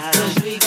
Don't you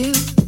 you.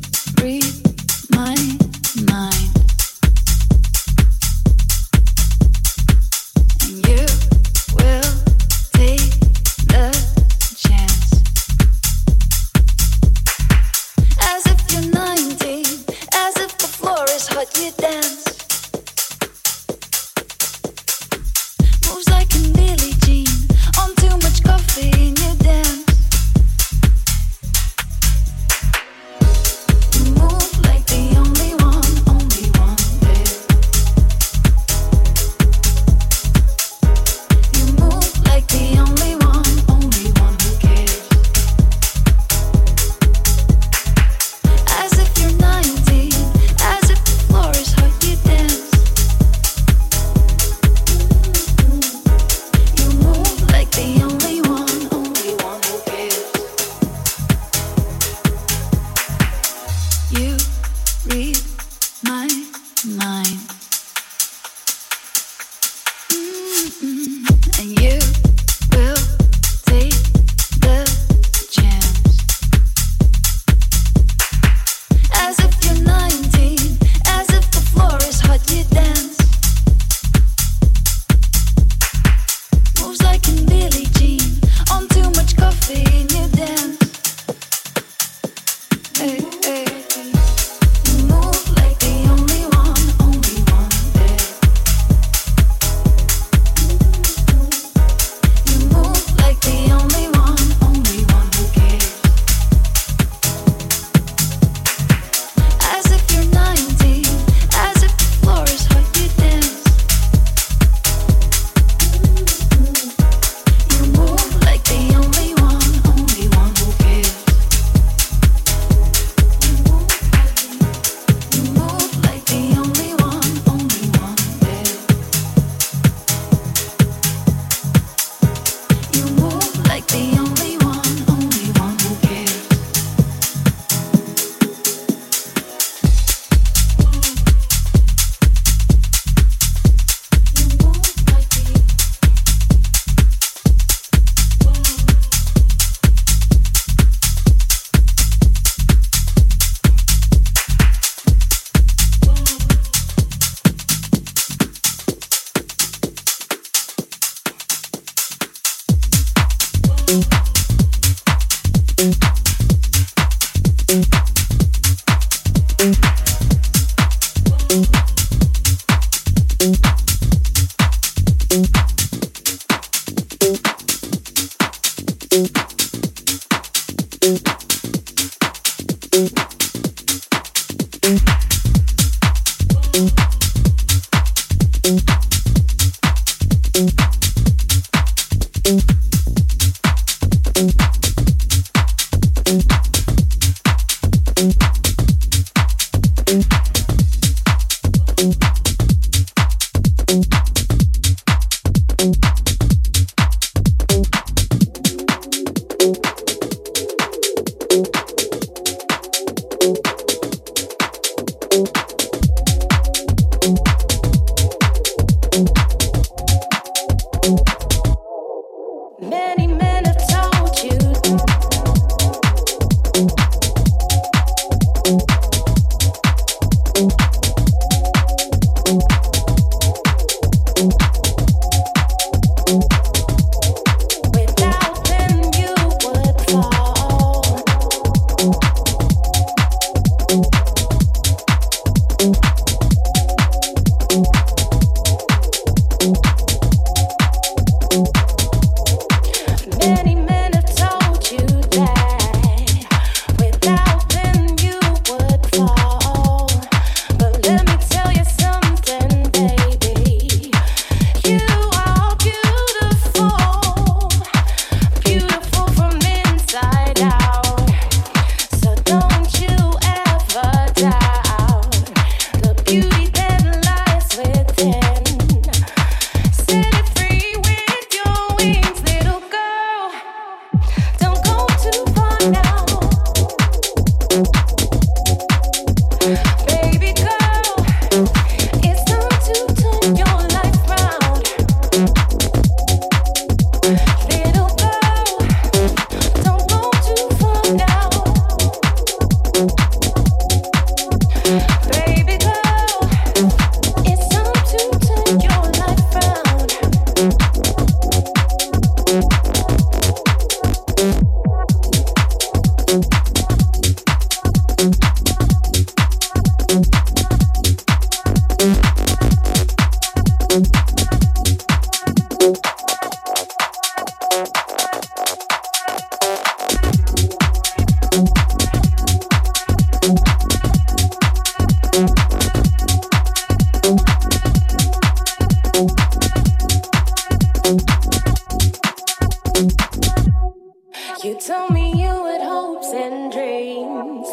You told me you had hopes and dreams,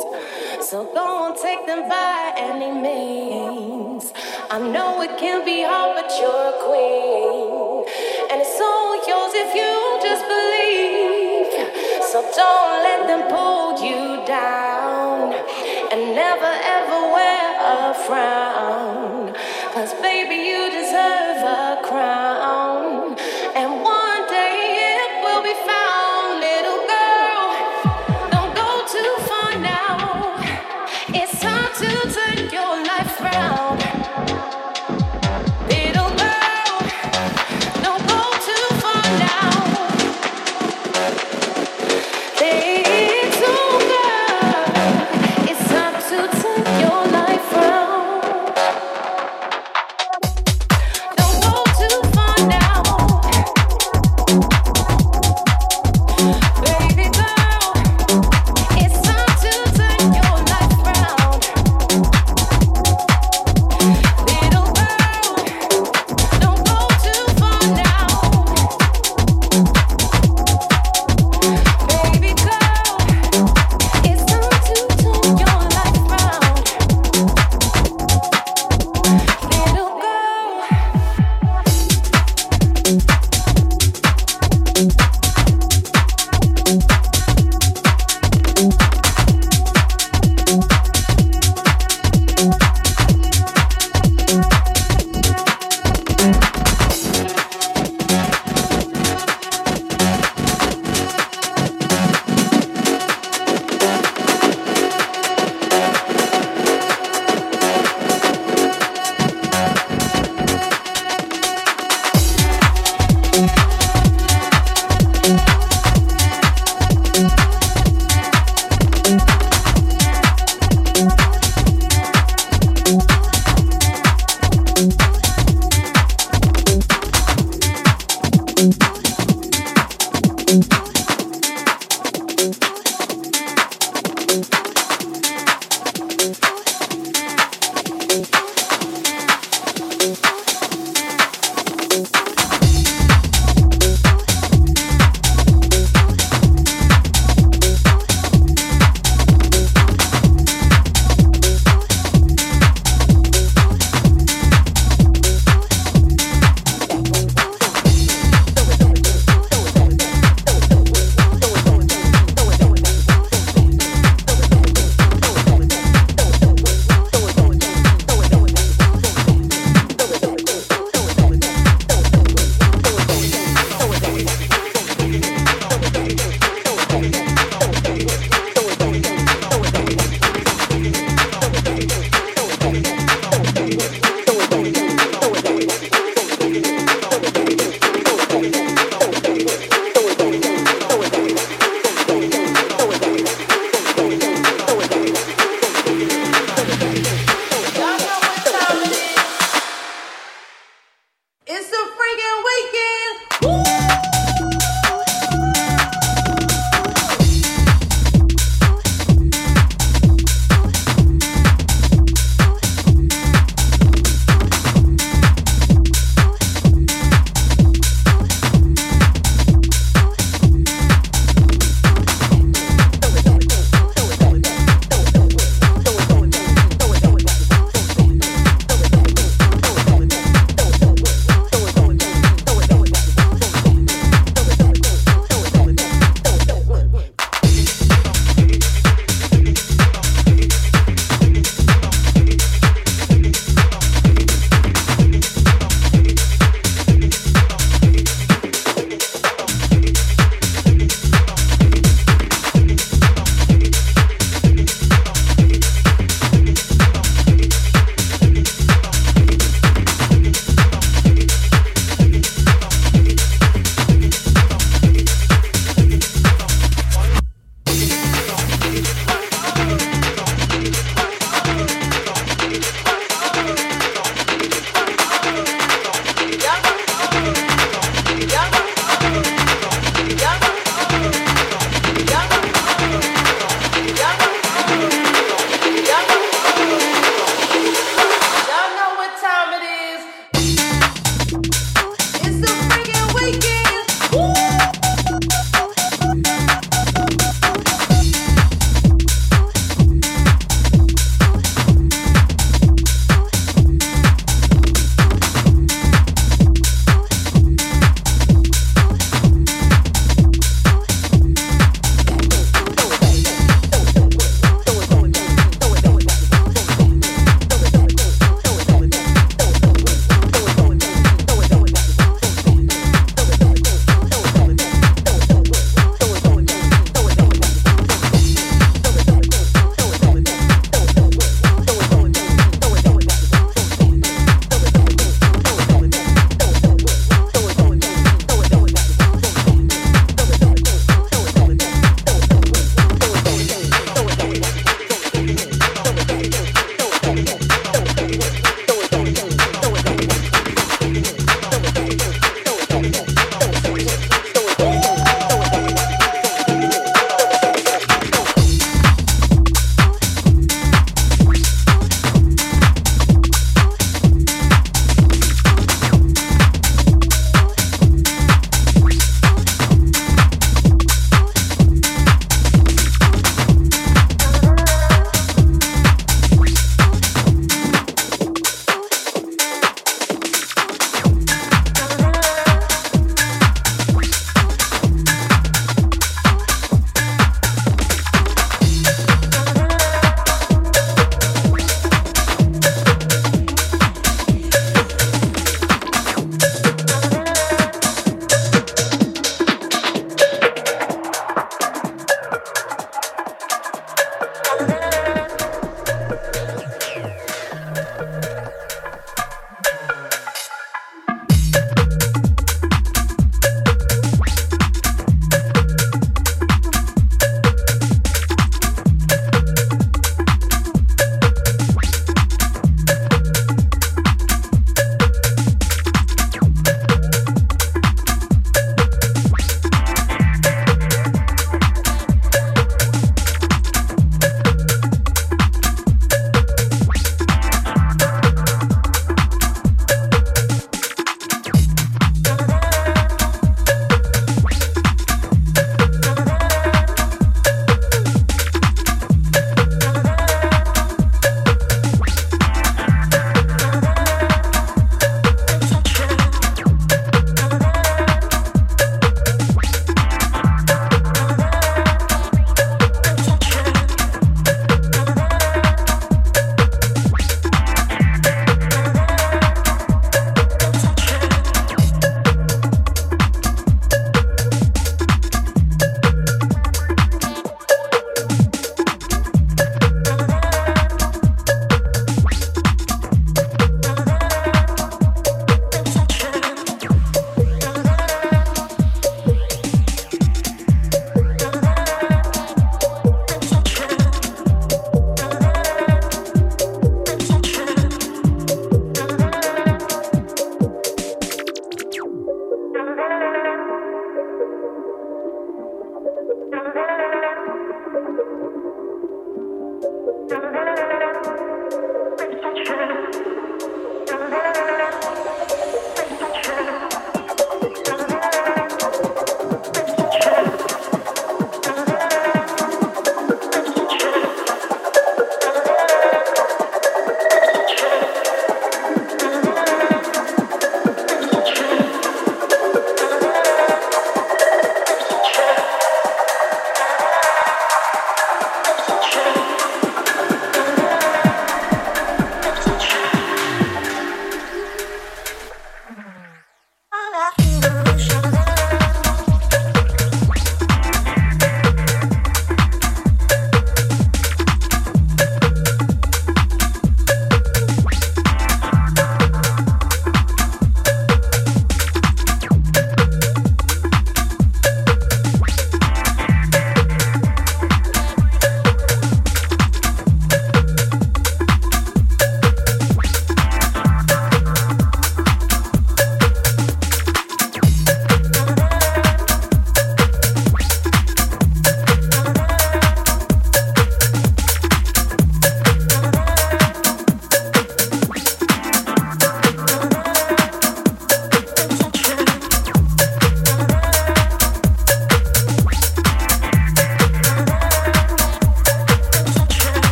so go on take them by any means. I know it can be hard, but you're a queen, and it's all yours if you just believe. So don't let them pull you down, and never ever wear a frown, cause baby, you deserve a crown.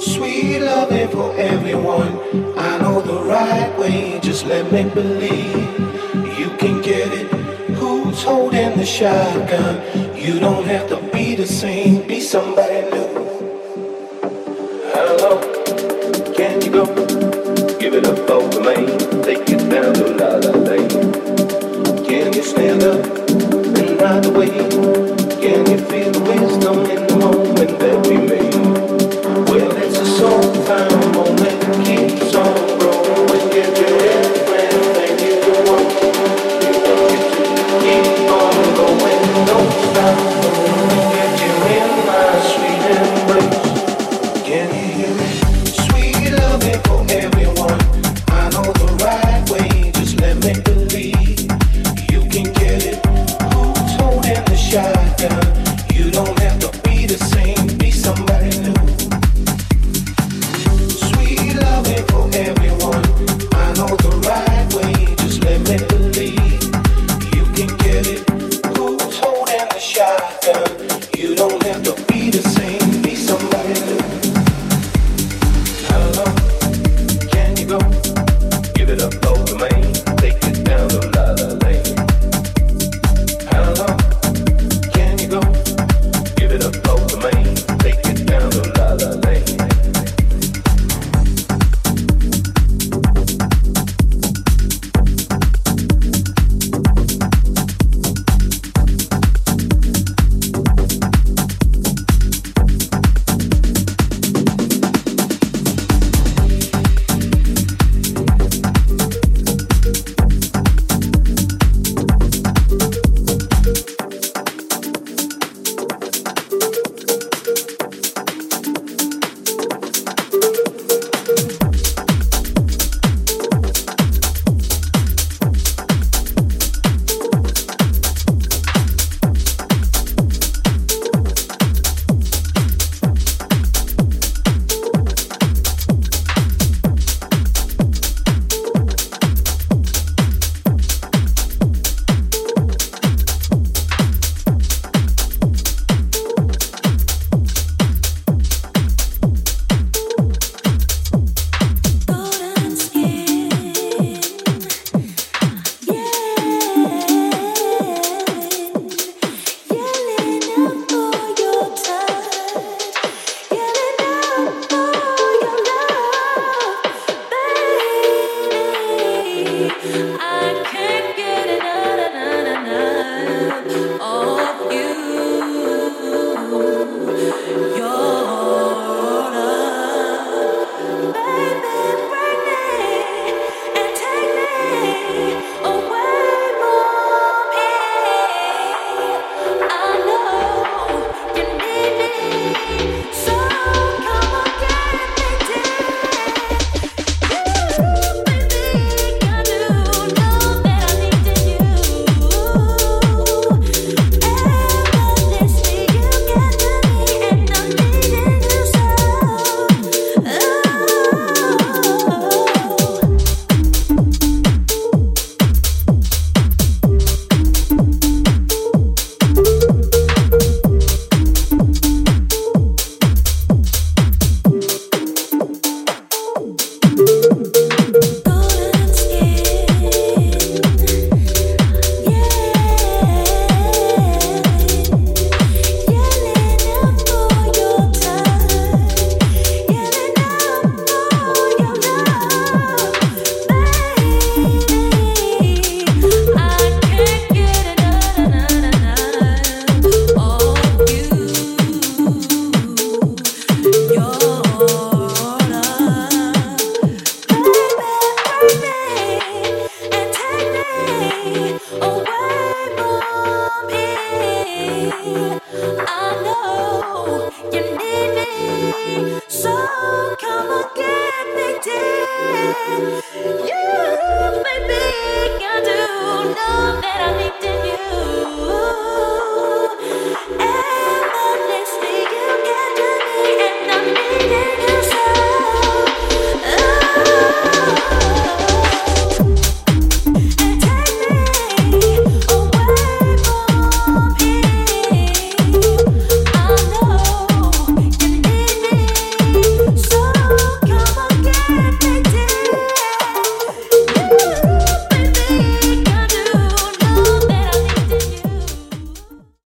Sweet Sweet loving for everyone. I know the right way, just let me believe you can get it. Who's holding the shotgun? You don't have to be the same, be somebody.